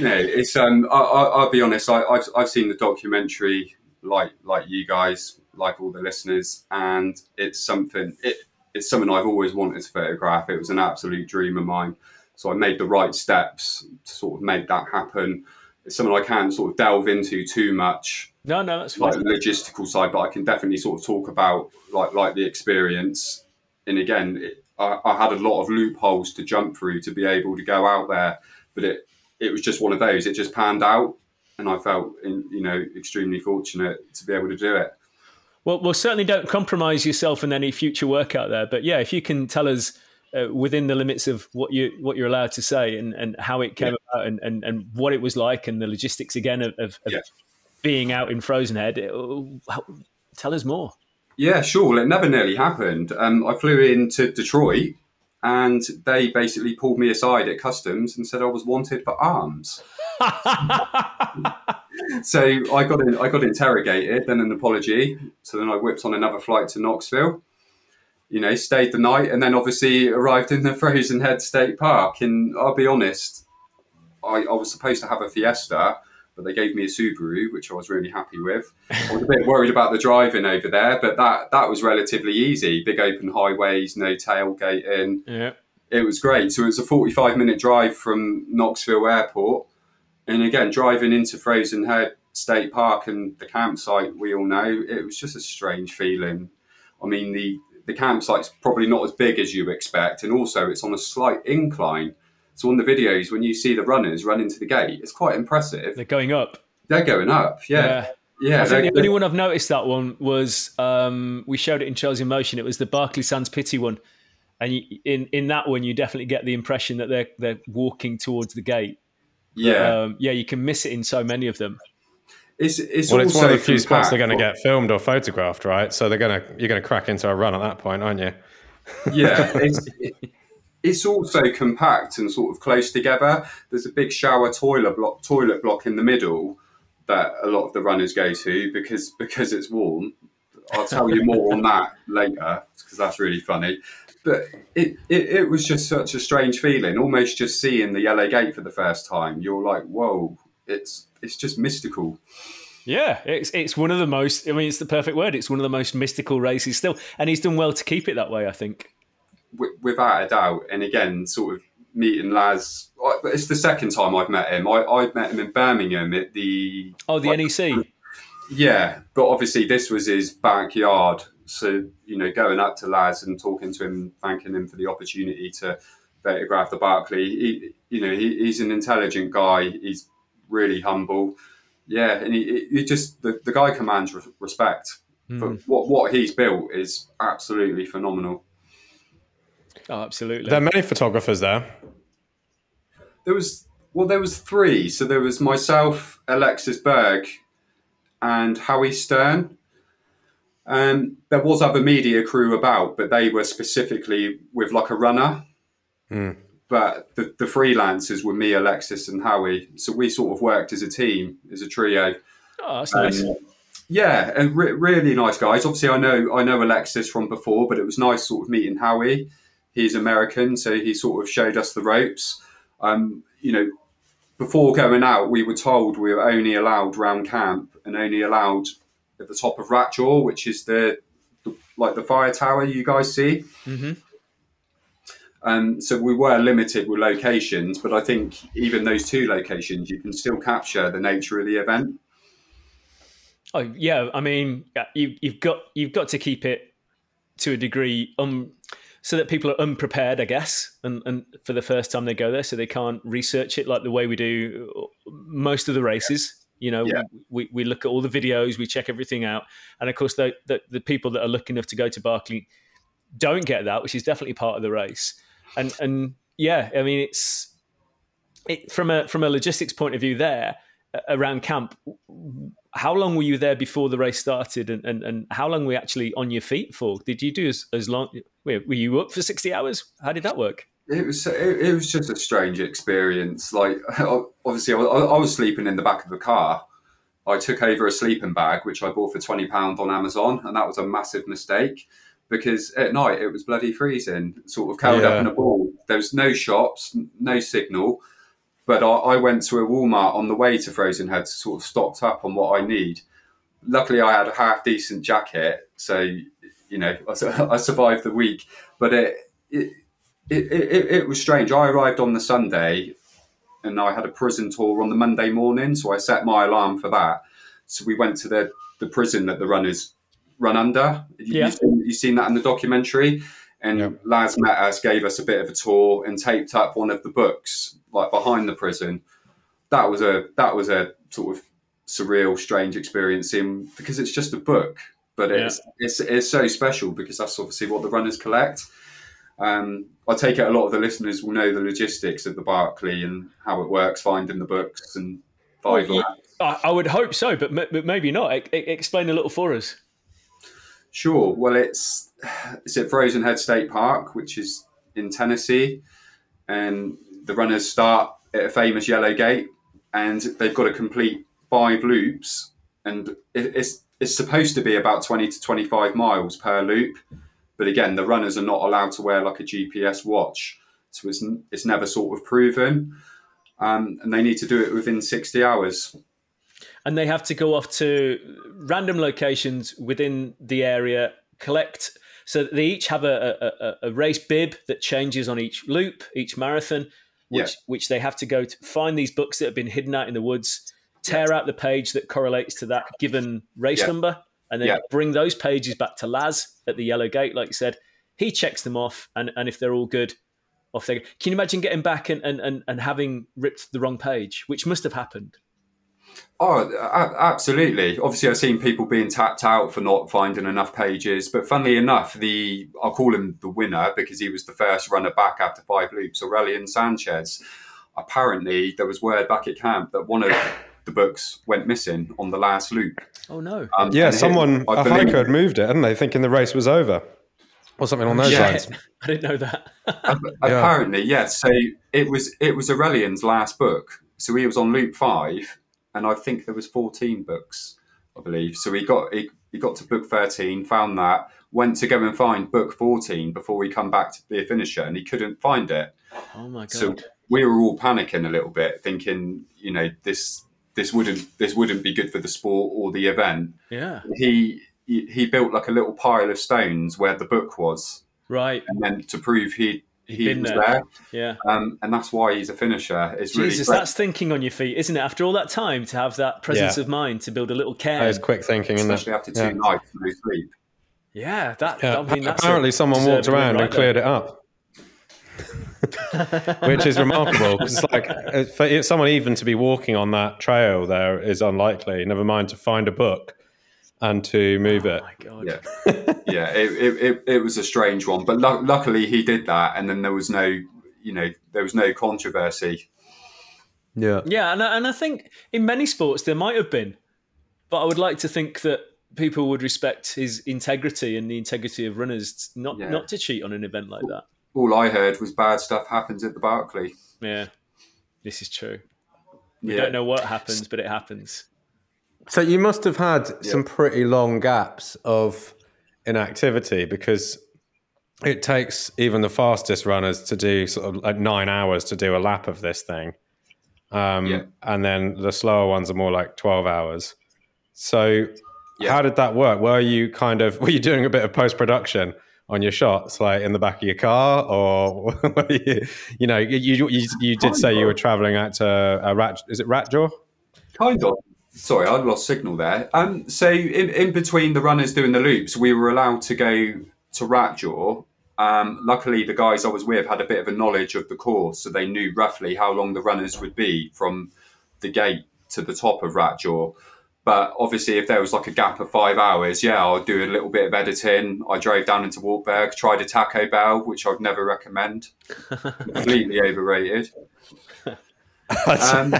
Speaker 3: no, it's um. I, will be honest. I, have I've seen the documentary, like like you guys, like all the listeners, and it's something. It, it's something I've always wanted to photograph. It was an absolute dream of mine. So I made the right steps to sort of make that happen. It's something I can't sort of delve into too much
Speaker 2: no, no, that's fine.
Speaker 3: Like logistical side, but I can definitely sort of talk about like like the experience. And again, it, I, I, had a lot of loopholes to jump through to be able to go out there, but it it was just one of those. It just panned out, and I felt in, you know extremely fortunate to be able to do it.
Speaker 2: Well, well, certainly don't compromise yourself in any future work out there. But yeah, if you can tell us uh, within the limits of what you what you're allowed to say and, and how it came yeah. about and, and, and what it was like and the logistics again of, of, yeah being out in Frozen Head. Tell us more.
Speaker 3: Yeah, sure. Well, it never nearly happened. Um, I flew into Detroit and they basically pulled me aside at customs and said I was wanted for arms. so I got in, I got interrogated, then an apology. So then I whipped on another flight to Knoxville. You know, stayed the night, and then obviously arrived in the Frozen Head State Park. And I'll be honest, I, I was supposed to have a Fiesta, but they gave me a Subaru, which I was really happy with. I was a bit worried about the driving over there, but that that was relatively easy. Big open highways, no tailgating.
Speaker 2: Yeah.
Speaker 3: It was great. So it was a 45 minute drive from Knoxville Airport. And again, driving into Frozen Head State Park and the campsite, we all know, it was just a strange feeling. I mean, the, the campsite's probably not as big as you expect, and also it's on a slight incline. So on the videos, when you see the runners run into the gate, it's quite impressive.
Speaker 2: They're going up.
Speaker 3: They're going up. Yeah. yeah. Yeah,
Speaker 2: I think the only one I've noticed that one was um, we showed it in Trails in Motion. It was the Barkley Sands Pity one, and you, in in that one, you definitely get the impression that they're they're walking towards the gate.
Speaker 3: Yeah,
Speaker 2: um, yeah, you can miss it in so many of them.
Speaker 3: It's it's
Speaker 1: well, it's one of the few spots they're going to get filmed or photographed, right? So they're going to you're going to crack into a run at that point, aren't you?
Speaker 3: Yeah, it's, also compact and sort of close together. There's a big shower toilet block toilet block in the middle that a lot of the runners go to because because it's warm. I'll tell you more on that later because that's really funny. But it, it, it was just such a strange feeling, almost just seeing the yellow gate for the first time. You're like, whoa, it's it's just mystical.
Speaker 2: Yeah, it's it's one of the most. I mean, it's the perfect word. It's one of the most mystical races still, and he's done well to keep it that way. I think
Speaker 3: without a doubt. And again, sort of meeting Laz. It's the second time I've met him. I, I met him in Birmingham at the
Speaker 2: oh the like, NEC.
Speaker 3: Yeah, but obviously this was his backyard. So you know, going up to Laz and talking to him, thanking him for the opportunity to photograph the Barkley. He, you know, he, he's an intelligent guy. He's really humble. Yeah, and he, he just the, the guy commands respect. Mm. For what what he's built is absolutely phenomenal.
Speaker 2: Oh, absolutely.
Speaker 1: There are many photographers there.
Speaker 3: There was well, there was three. So there was myself, Alexis Berg, and Howie Stern. And there was other media crew about, but they were specifically with like a runner.
Speaker 1: Mm.
Speaker 3: But the, the freelancers were me, Alexis, and Howie. So we sort of worked as a team, as a trio.
Speaker 2: Oh, that's um, nice.
Speaker 3: Yeah, and re- really nice guys. Obviously, I know I know Alexis from before, but it was nice sort of meeting Howie he's American, so he sort of showed us the ropes. Um, you know, before going out, we were told we were only allowed round camp and only allowed at the top of Ratjaw, which is the, the like the fire tower you guys see.
Speaker 2: Mm-hmm.
Speaker 3: Um, so we were limited with locations, but I think even those two locations, you can still capture the nature of the event.
Speaker 2: Oh yeah, I mean, you, you've got you've got to keep it to a degree, um, so that people are unprepared, I guess, and, and for the first time they go there, so they can't research it like the way we do most of the races. You know,
Speaker 3: Yeah.
Speaker 2: we, we look at all the videos, we check everything out, and of course, the, the the people that are lucky enough to go to Barkley don't get that, which is definitely part of the race. And and yeah, I mean, it's it, from a from a logistics point of view there uh, around camp. How long were you there before the race started, and, and, and how long were you actually on your feet for? Did you do as, as long? Were were you up for sixty hours? How did that work?
Speaker 3: It was it, it was just a strange experience. Like obviously, I, I was sleeping in the back of the car. I took over a sleeping bag which I bought for twenty pound on Amazon, and that was a massive mistake because at night it was bloody freezing, sort of curled
Speaker 1: Yeah.
Speaker 3: up in a ball. There was no shops, no signal. But I, I went to a Walmart on the way to Frozen Head to sort of stocked up on what I need. Luckily, I had a half decent jacket, so you know I, I survived the week. But it it, it it it was strange. I arrived on the Sunday, and I had a prison tour on the Monday morning, so I set my alarm for that. So we went to the the prison that the runners run under.
Speaker 2: Yeah.
Speaker 3: You've, seen, you've seen that in the documentary. And
Speaker 1: Yep.
Speaker 3: Laz met us, gave us a bit of a tour, and taped up one of the books like behind the prison. That was a that was a sort of surreal, strange experience in because it's just a book, but it's it's it's so special because that's obviously what the runners collect. Um, I take it a lot of the listeners will know the logistics of the Barkley and how it works, finding the books and five
Speaker 2: Well. I, I would hope so, but, m- but maybe not. E- e- explain a little for us.
Speaker 3: Sure. Well, it's it's at Frozen Head State Park, which is in Tennessee, and the runners start at a famous yellow gate, and they've got to complete five loops, and it, it's it's supposed to be about twenty to twenty five miles per loop, but again, the runners are not allowed to wear like a GPS watch, so it's it's never sort of proven, um, and they need to do it within sixty hours.
Speaker 2: and they have to go off to random locations within the area, collect. So they each have a, a, a- race bib that changes on each loop, each marathon, which
Speaker 3: Yeah.
Speaker 2: which they have to go to find these books that have been hidden out in the woods, tear out the page that correlates to that given race
Speaker 3: Yeah.
Speaker 2: number, and then
Speaker 3: Yeah.
Speaker 2: bring those pages back to Laz at the yellow gate, like you said. He checks them off, and, and if they're all good, off they go. Can you imagine getting back and, and, and, and having ripped the wrong page, which must have happened?
Speaker 3: Oh, absolutely. Obviously, I've seen people being tapped out for not finding enough pages. But funnily enough, the I'll call him the winner because he was the first runner back after five loops. Aurélien Sanchez. Apparently, there was word back at camp that one of the books went missing on the last loop.
Speaker 2: Oh no!
Speaker 3: Um,
Speaker 1: Yeah,
Speaker 3: and it-
Speaker 1: someone,
Speaker 3: I
Speaker 1: a
Speaker 3: believe-
Speaker 1: hiker had moved it, hadn't they, thinking the race was over? Or something on those
Speaker 3: Yeah.
Speaker 1: lines.
Speaker 2: I didn't know that.
Speaker 3: Apparently, yes. So it was it was Aurélien's last book. So he was on loop five, and I think there was fourteen books, I believe. So he got he, he got to book thirteen, found that, went to go and find book fourteen before he come back to be a finisher, and he couldn't find it.
Speaker 2: Oh my god!
Speaker 3: So we were all panicking a little bit, thinking, you know, this this wouldn't this wouldn't be good for the sport or the event.
Speaker 2: yeah,
Speaker 3: He he, he built like a little pile of stones where the book was,
Speaker 2: right.
Speaker 3: and then to prove he he
Speaker 2: been
Speaker 3: was
Speaker 2: there.
Speaker 3: there.
Speaker 2: Yeah.
Speaker 3: Um, and that's why he's a finisher. It's
Speaker 2: Jesus,
Speaker 3: great.
Speaker 2: that's thinking on your feet, isn't it? After all that time, to have that presence
Speaker 1: Yeah.
Speaker 2: of mind to build a little
Speaker 1: That
Speaker 2: cairn.
Speaker 1: is quick thinking, isn't
Speaker 3: especially
Speaker 1: it?
Speaker 3: after two
Speaker 1: Yeah.
Speaker 3: nights no sleep.
Speaker 2: Yeah, that.
Speaker 1: Yeah,
Speaker 2: I mean, that's
Speaker 1: apparently someone walked around
Speaker 2: win
Speaker 1: and
Speaker 2: right
Speaker 1: cleared it up, which is remarkable. 'cause it's like uh, for someone even to be walking on that trail there is unlikely. Never mind to find a book and to move
Speaker 2: there.
Speaker 1: it.
Speaker 2: Oh my god!
Speaker 3: Yeah, yeah. It, it, it, it was a strange one, but lu- luckily he did that, and then there was no, you know, there was no controversy.
Speaker 1: Yeah,
Speaker 2: Yeah, and I, and I think in many sports there might have been, but I would like to think that people would respect his integrity and the integrity of runners not
Speaker 3: Yeah.
Speaker 2: not to cheat on an event like that.
Speaker 3: All I heard was bad stuff happens at the Barkley.
Speaker 2: Yeah, this is true. We
Speaker 3: Yeah,
Speaker 2: don't know what happens, but it happens.
Speaker 1: So you must have had some pretty long gaps of inactivity because it takes even the fastest runners to do sort of like nine hours to do a lap of this thing. Um,
Speaker 3: Yeah.
Speaker 1: And then the slower ones are more like 12 hours. So
Speaker 3: Yeah.
Speaker 1: how did that work? Were you kind of, were you doing a bit of post production on your shots, like in the back of your car, or you know, you you, you did say you were traveling out to uh, Rat. Is it Ratjaw?
Speaker 3: Kind of. Sorry, I lost signal there. Um, so in, in between the runners doing the loops, we were allowed to go to Ratjaw. Um, luckily, the guys I was with had a bit of a knowledge of the course, so they knew roughly how long the runners would be from the gate to the top of Ratjaw. But obviously, if there was like a gap of five hours, yeah, I'll do a little bit of editing. I drove down into Wartburg, tried a Taco Bell, which I'd never recommend. Completely overrated.
Speaker 1: Um,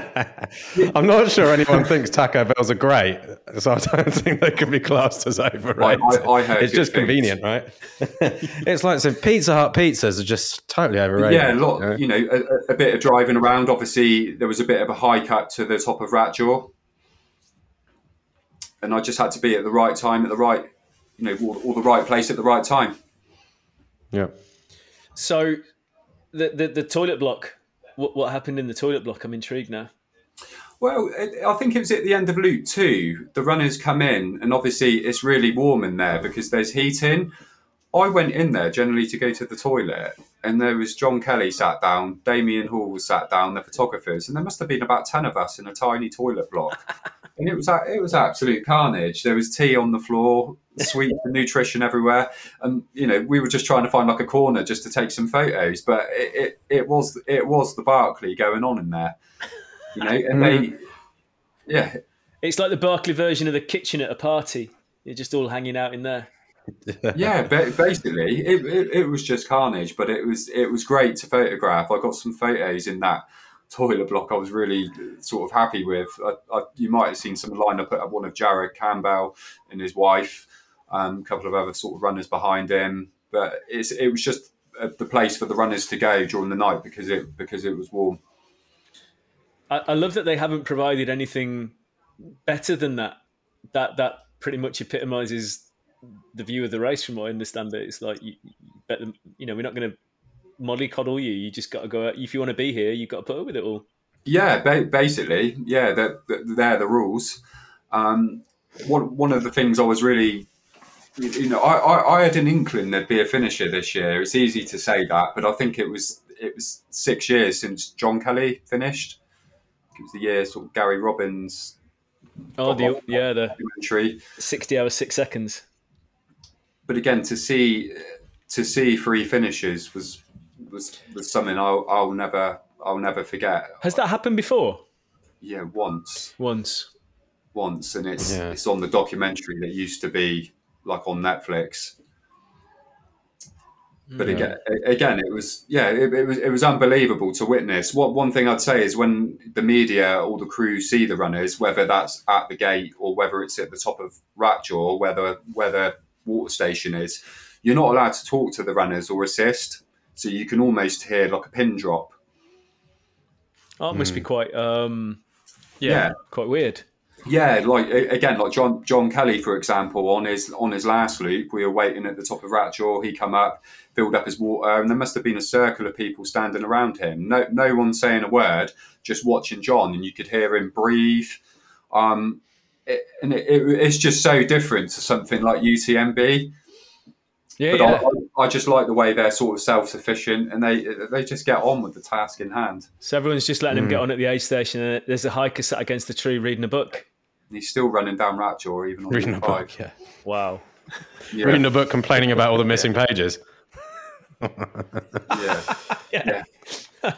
Speaker 1: I'm not sure anyone thinks Taco Bells are great, so I don't think they can be classed as overrated. I, I, I it's just things. convenient, right? it's like some Pizza Hut pizzas are just totally overrated.
Speaker 3: Yeah, a lot. You know, you know a, a, bit of driving around. Obviously, there was a bit of a hike up to the top of Ratjaw, and I just had to be at the right time, at the right, you know, all, all the right place at the right time.
Speaker 1: Yeah.
Speaker 2: So, the the, the toilet block. What, what happened in the toilet block? I'm intrigued now.
Speaker 3: Well, I think it was at the end of loop two. The runners come in, and obviously it's really warm in there because there's heating. I went in there generally to go to the toilet, and there was John Kelly sat down, Damian Hall sat down, the photographers, and there must have been about ten of us in a tiny toilet block. and it was it was absolute carnage. There was tea on the floor, sweet nutrition everywhere, and you know we were just trying to find like a corner just to take some photos. But it, it, it was it was the Barkley going on in there, you know, and they mm. yeah,
Speaker 2: it's like the Barkley version of the kitchen at a party. You're just all hanging out in there.
Speaker 3: Yeah, basically, it, it, it was just carnage, but it was it was great to photograph. I got some photos in that toilet block I was really sort of happy with. I, I, you might have seen some lineup at one of Jared Campbell and his wife, um, a couple of other sort of runners behind him. But it was just the place for the runners to go during the night because it because it was warm.
Speaker 2: I, I love that they haven't provided anything better than that. That that pretty much epitomizes the view of the race, from what I understand. It it's like you, you, you know we're not going to mollycoddle you. You just got to go. out. If you want to be here, you've got to put up with it all.
Speaker 3: Yeah, ba- basically, yeah, they're, they're the rules. Um, one one of the things I was really, you know, I, I, I had an inkling there'd be a finisher this year. It's easy to say that, but I think it was it was six years since John Kelly finished. It was the year sort of Gary Robbins.
Speaker 2: Oh, the, yeah, the sixty hours six seconds.
Speaker 3: But again, to see to see three finishes was was was something I'll, I'll never I'll never forget.
Speaker 2: Has that happened before?
Speaker 3: Yeah, once.
Speaker 2: Once.
Speaker 3: Once, and it's yeah. it's on the documentary that used to be like on Netflix. But yeah. again, again, it was yeah, it, it, was it was unbelievable to witness. What one thing I'd say is when the media or the crew see the runners, whether that's at the gate or whether it's at the top of Ratjaw or whether whether water station is, you're not allowed to talk to the runners or assist so you can almost hear like a pin drop.
Speaker 2: Oh, it must mm. be hmm. quite, um, yeah, yeah, quite weird.
Speaker 3: Yeah, like again, like John John Kelly, for example, on his on his last loop, we were waiting at the top of Ratjaw. He come up, filled up his water, and there must have been a circle of people standing around him. No, no one saying a word, just watching John, and you could hear him breathe. Um, it, and it, it, it's just so different to something like UTMB.
Speaker 2: Yeah, but yeah.
Speaker 3: I, I, just like the way they're sort of self sufficient and they they just get on with the task in hand.
Speaker 2: So everyone's just letting mm. him get on at the aid station, and there's a hiker sat against the tree reading a book.
Speaker 3: he's still running down Ratjaw, even on
Speaker 1: reading a book. Yeah.
Speaker 2: Wow.
Speaker 1: Yeah. Reading a book, complaining about all the missing yeah. pages.
Speaker 3: yeah. yeah. yeah.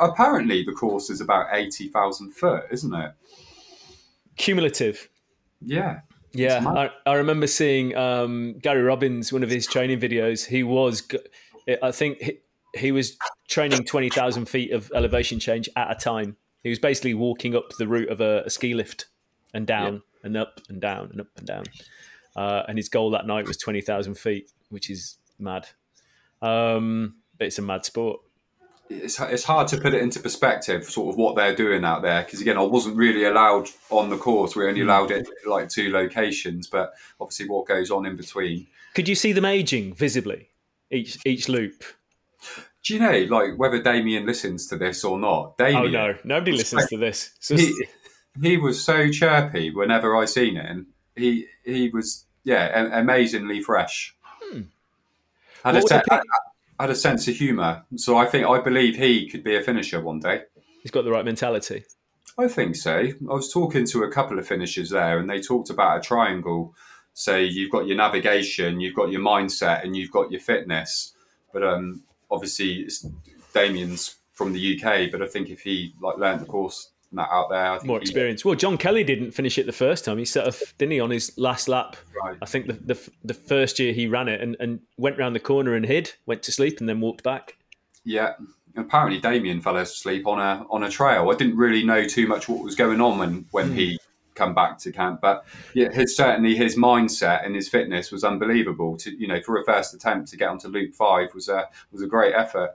Speaker 3: Apparently, the course is about eighty thousand foot, isn't it?
Speaker 2: Cumulative.
Speaker 3: Yeah.
Speaker 2: Yeah, I, I, remember seeing um, Gary Robbins, one of his training videos. He was, I think, he, he was training 20,000 feet of elevation change at a time. He was basically walking up the route of a, a ski lift and down yeah. and up and down and up and down. Uh, and his goal that night was 20,000 feet, which is mad. Um, but it's a mad sport
Speaker 3: it's, it's hard to put it into perspective, sort of what they're doing out there. Because again, I wasn't really allowed on the course. We only hmm. allowed it like two locations, but obviously what goes on in between.
Speaker 2: Could you see them aging visibly each each loop?
Speaker 3: Do you know, like whether Damian listens to this or not? Damian,
Speaker 2: oh no, nobody listens to this.
Speaker 3: He, he was so chirpy whenever I seen him. He he was yeah, amazingly fresh. Hmm. Had a,
Speaker 2: What
Speaker 3: se-
Speaker 2: were the
Speaker 3: had, a sense of humour. So I think I believe he could be a finisher one day.
Speaker 2: He's got the right mentality.
Speaker 3: I think so. I was talking to a couple of finishers there, and they talked about a triangle. So you've got your navigation, you've got your mindset, and you've got your fitness. But um, obviously, it's Damian's from the UK. But I think if he like learned the course that out there, I think
Speaker 2: More
Speaker 3: he- uh,
Speaker 2: experience. Well, John Kelly didn't finish it the first time. He set off, didn't he, on his last lap?
Speaker 3: Right.
Speaker 2: I think the, the the first year he ran it and, and went round the corner and hid, went to sleep, and then walked back.
Speaker 3: Yeah. Apparently, Damian fell asleep on a on a trail. I didn't really know too much what was going on when when he hmm. come back to camp, but yeah, his certainly his mindset and his fitness was unbelievable. To you know, for a first attempt to get onto loop five was a was a great effort.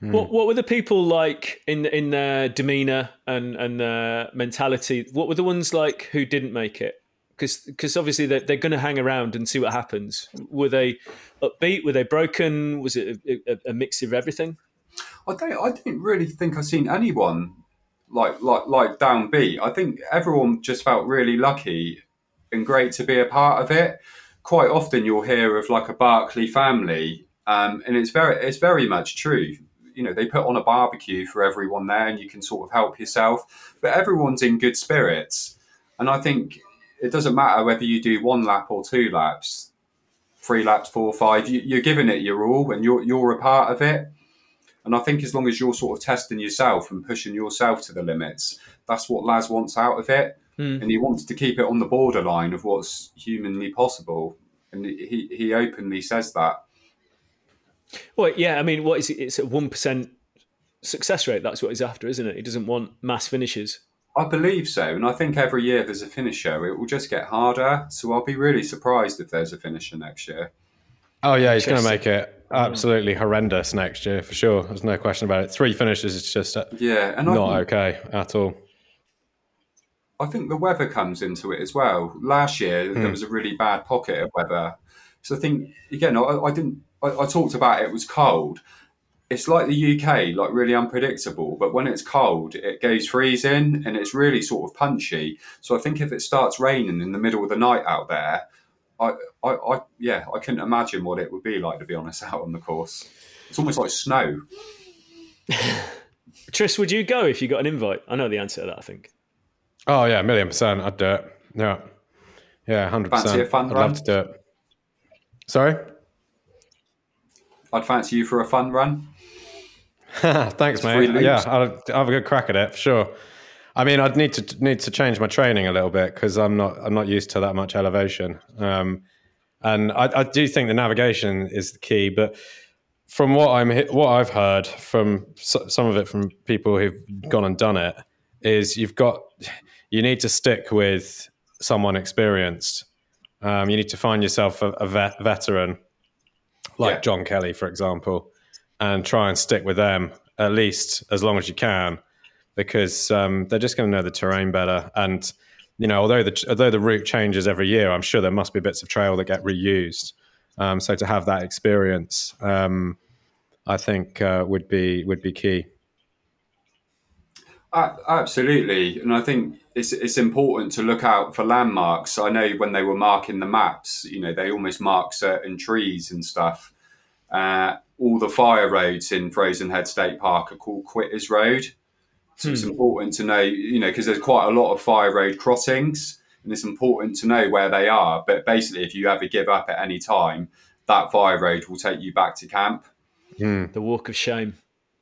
Speaker 2: What what were the people like in in their demeanor and and their mentality? What were the ones like who didn't make it? Because obviously they're, they're going to hang around and see what happens. Were they upbeat? Were they broken? Was it a, a, a mix of everything?
Speaker 3: I don't. I didn't really think I seen anyone like like like downbeat. I think everyone just felt really lucky and great to be a part of it. Quite often you'll hear of like a Barkley family, um, and it's very it's very much true. You know, they put on a barbecue for everyone there, and you can sort of help yourself. But everyone's in good spirits, and I think it doesn't matter whether you do one lap or two laps, three laps, four, or five. You, you're giving it your all, and you're you're a part of it. And I think as long as you're sort of testing yourself and pushing yourself to the limits, that's what Laz wants out of it.
Speaker 2: Hmm.
Speaker 3: And he wants to keep it on the borderline of what's humanly possible. And he, he openly says that.
Speaker 2: Well, yeah. I mean, what is it? It's a one percent success rate. That's what he's after, isn't it? He doesn't want mass finishes.
Speaker 3: I believe so. And I think every year there's a finisher, it will just get harder. So I'll be really surprised if there's a finisher next year.
Speaker 1: Oh yeah, he's going to make it absolutely horrendous next year for sure. There's no question about it. Three finishes is just uh,
Speaker 3: Yeah. And
Speaker 1: not
Speaker 3: think,
Speaker 1: okay at all.
Speaker 3: I think the weather comes into it as well. Last year there was a really bad pocket of weather, so I think again I, I didn't. I, I talked about it was cold. It's like the UK, like really unpredictable. But when it's cold, it goes freezing and it's really sort of punchy. So I think if it starts raining in the middle of the night out there, I, I, I yeah, I couldn't imagine what it would be like to be honest out on the course. It's almost like snow.
Speaker 2: Tris, would you go if you got an invite? I know the answer to that. I think.
Speaker 1: Oh yeah, a million percent. I'd do it. Yeah, yeah, hundred percent. I'd
Speaker 3: run?
Speaker 1: love to do it. Sorry.
Speaker 3: I'd fancy you for a fun run.
Speaker 1: Thanks,
Speaker 3: Three
Speaker 1: mate.
Speaker 3: loops.
Speaker 1: Yeah, I'll, I'll have a good crack at it for sure. I mean, I'd need to need to change my training a little bit because I'm not I'm not used to that much elevation. Um, and I, I do think the navigation is the key. But from what I'm what I've heard from some of it from people who've gone and done it is you've got you need to stick with someone experienced. Um, you need to find yourself a, a vet, veteran like
Speaker 3: Yeah.
Speaker 1: John Kelly, for example, and try and stick with them at least as long as you can, because um, they're just going to know the terrain better. And you know, although the although the route changes every year, I'm sure there must be bits of trail that get reused. Um, so to have that experience, um, I think uh, would be would be key.
Speaker 3: A- Absolutely, and I think it's it's important to look out for landmarks. I know when they were marking the maps, you know, they almost mark certain trees and stuff. Uh, all the fire roads in Frozen Head State Park are called Quitters Road, so it's important to know, you know, because there's quite a lot of fire road crossings, and it's important to know where they are. But basically, if you ever give up at any time, that fire road will take you back to camp.
Speaker 2: The walk of shame.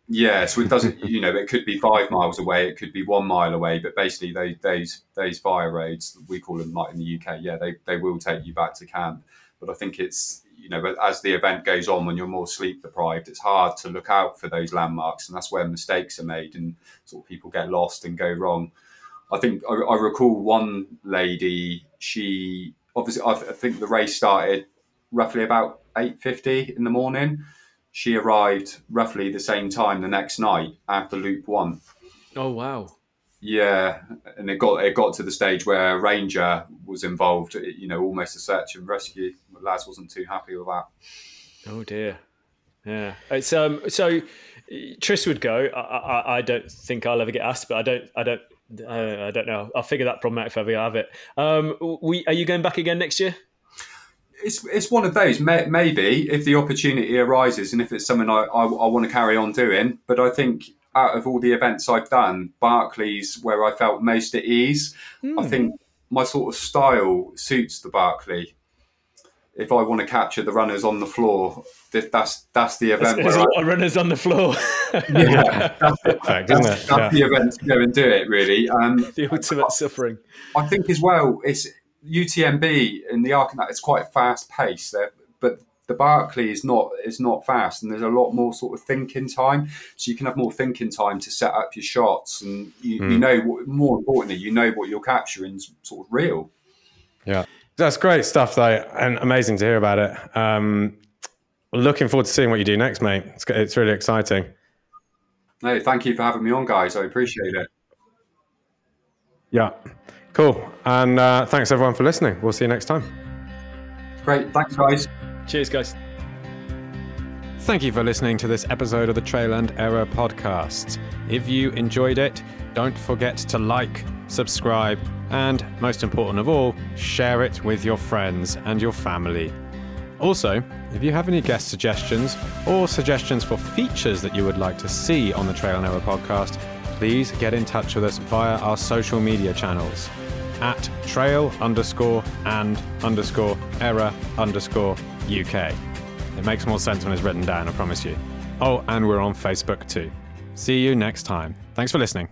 Speaker 3: Yeah, so it doesn't. You know, it could be five miles away, it could be one mile away, but basically, those those those fire roads we call them like in the UK. Yeah, they they will take you back to camp. But I think it's you know, but as the event goes on, when you're more sleep deprived, it's hard to look out for those landmarks, and that's where mistakes are made and sort of people get lost and go wrong. I think I, I recall one lady. She obviously I, I think the race started roughly about eight fifty in the morning she arrived roughly the same time the next night after loop one.
Speaker 2: Oh wow.
Speaker 3: Yeah, and it got it got to the stage where a ranger was involved. You know, almost a search and rescue. Laz wasn't too happy with that.
Speaker 2: Oh dear. Yeah. It's um. So Tris would go. I, I, I don't think I'll ever get asked, but I don't. I don't. Uh, I don't know. I'll figure that problem out if I ever I have it. Um. We are you going back again next year?
Speaker 3: It's it's one of those. May, maybe if the opportunity arises, and if it's something I, I, I want to carry on doing. But I think out of all the events I've done, Barkley's where I felt most at ease. Mm. I hmm. think my sort of style suits the Barkley. If I want to capture the runners on the floor, that's that's the event.
Speaker 2: There's, there's a lot of runners on the floor.
Speaker 3: yeah, that's, Fact, that's, that's yeah. the event to go and do it. Really, um,
Speaker 2: the ultimate I, suffering.
Speaker 3: I think as well. It's UTMB in the Arc it's quite fast paced, there, but the Barkley is not is not fast, and there's a lot more sort of thinking time. So you can have more thinking time to set up your shots, and you, mm. you hmm. know what, more importantly, you know what you're capturing is sort of real.
Speaker 1: Yeah, that's great stuff, though, and amazing to hear about it. Um, looking forward to seeing what you do next, mate. It's, it's really exciting.
Speaker 3: No, thank you for having me on, guys. I appreciate it.
Speaker 1: Yeah. Cool. And uh, thanks everyone for listening. We'll see you next time.
Speaker 3: Great. Thanks, guys.
Speaker 2: Cheers, guys.
Speaker 1: Thank you for listening to this episode of the Trail and Error podcast. If you enjoyed it, don't forget to like, subscribe, and most important of all, share it with your friends and your family. Also, if you have any guest suggestions or suggestions for features that you would like to see on the Trail and Error podcast, please get in touch with us via our social media channels at trail underscore and underscore error underscore UK. It makes more sense when it's written down, I promise you. Oh, and we're on Facebook too. See you next time. Thanks for listening.